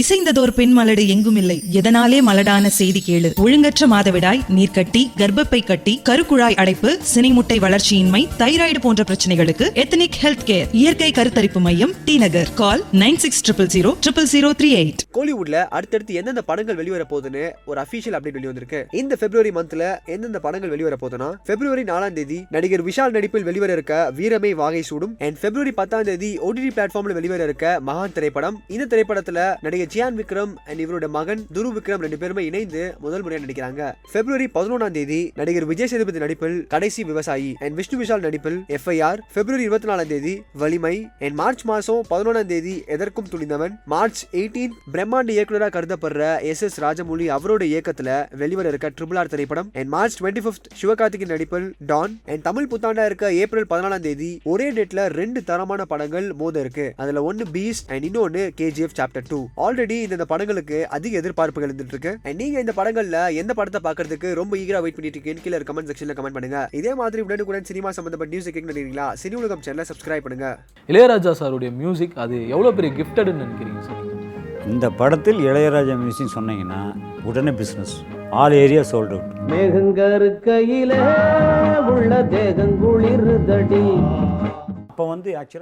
இசைந்ததோர் பெண் மலடு எங்கும் இல்லை. எதனாலே மலடான செய்தி கேளு. ஒழுங்கற்ற மாதவிடாய் நீர்க்கட்டி கர்ப்பப்பை கட்டி கருக்குழாய் அடைப்பு சினைமுட்டை வளர்ச்சியின்மை தைராய்டு போன்ற பிரச்சனைகளுக்கு எத்தனிக் ஹெல்த் கேர் இயற்கை கருத்தரிப்பு மையம் T Nagar. Call nine six triple zero triple zero three eight. கோலிவுட்ல அடுத்தடுத்து எந்தெந்த படங்கள் வெளிவர போகுதுன்னு ஒரு அபிஷியல் அப்டேட் வெளி வந்திருக்கு இந்த பிப்ரவரி மந்த்ல எந்தெந்த படங்கள் வெளிவர போகுதுன்னா பிப்ரவரி நாலாம் தேதி நடிகர் விஷால் நடிப்பில் வெளிவர இருக்க வீரமே வாகை சூடும் அண்ட் பிப்ரவரி பத்தாம் தேதி ஓடிடி பிளாட்ஃபார்ம்ல வெளிவர இருக்க மகான் திரைப்படம். இந்த திரைப்படத்துல நடிகர் ஜியான் விக்ரம் அண்ட் இவரோட மகன் துரு விக்ரம் ரெண்டு பேருமே இணைந்து முதல் முறையாக நடிக்கிறாங்க. பிப்ரவரி பதினொன்றாம் தேதி நடிகர் விஜய் சேதுபதி நடிப்பில் கடைசி விவசாயி அண்ட் விஷ்ணு விஷால் நடிப்பில் எஃப்ஐஆர் பிப்ரவரி இருபத்தி நாலாம் தேதி வலிமை அண்ட் மார்ச் மாசம் பதினொன்றாம் தேதி எதற்கும் துணிந்தவன். மார்ச் எயிட்டீன் பிரம்மாண்ட இயக்குனராக கருதப்படுற எஸ் எஸ் ராஜமௌலி அவரோட இயக்கத்துல வெளிவர இருக்க ட்ரிபிள் ஆர் திரைப்படம் and March twenty fifth Sivakarthikeyan நடிப்பில் டான் அண்ட் தமிழ் புத்தாண்டா இருக்க ஏப்ரல் பதினாலாம் தேதி ஒரே டேட்ல ரெண்டு தரமான படங்கள் மோத இருக்கு. அதுல ஒன்னு பீஸ் அண்ட் இன்னொன்னு கேஜிஎஃப் சாப்டர் டூ ஆல்ரெடி இந்த படங்களுக்கு அதிக எதிர்பார்ப்புகள் இருந்துட்டு இருக்கு அண்ட் நீங்க இந்த படங்கள்ல எந்த படத்தை பார்க்கறதுக்கு ரொம்ப ஈகரா வெயிட் பண்ணிட்டு இருக்கீங்க கீழே கமெண்ட் செக்ஷன்ல கமெண்ட் பண்ணுங்க. இதே மாதிரி உடனுக்குடன் சினிமா சம்பந்தப்பட்ட நியூஸ் கேட்க நினைக்கிறீங்களா? சினி உலகம் சேனலை சப்ஸ்கிரைப் பண்ணுங்க. இளையராஜா சாருடைய மியூசிக் அது எவ்வளோ பெரிய கிஃப்டட்னு நினைக்கிறீங்க சார்? இந்த படத்தில் இளையராஜா மியூசிக் சொன்னீங்கன்னா உடனே business all area sold out மேகங்கருக்கையில உள்ள தேகங்குளிருதடி அப்போ வந்து ஆக்சுவலாக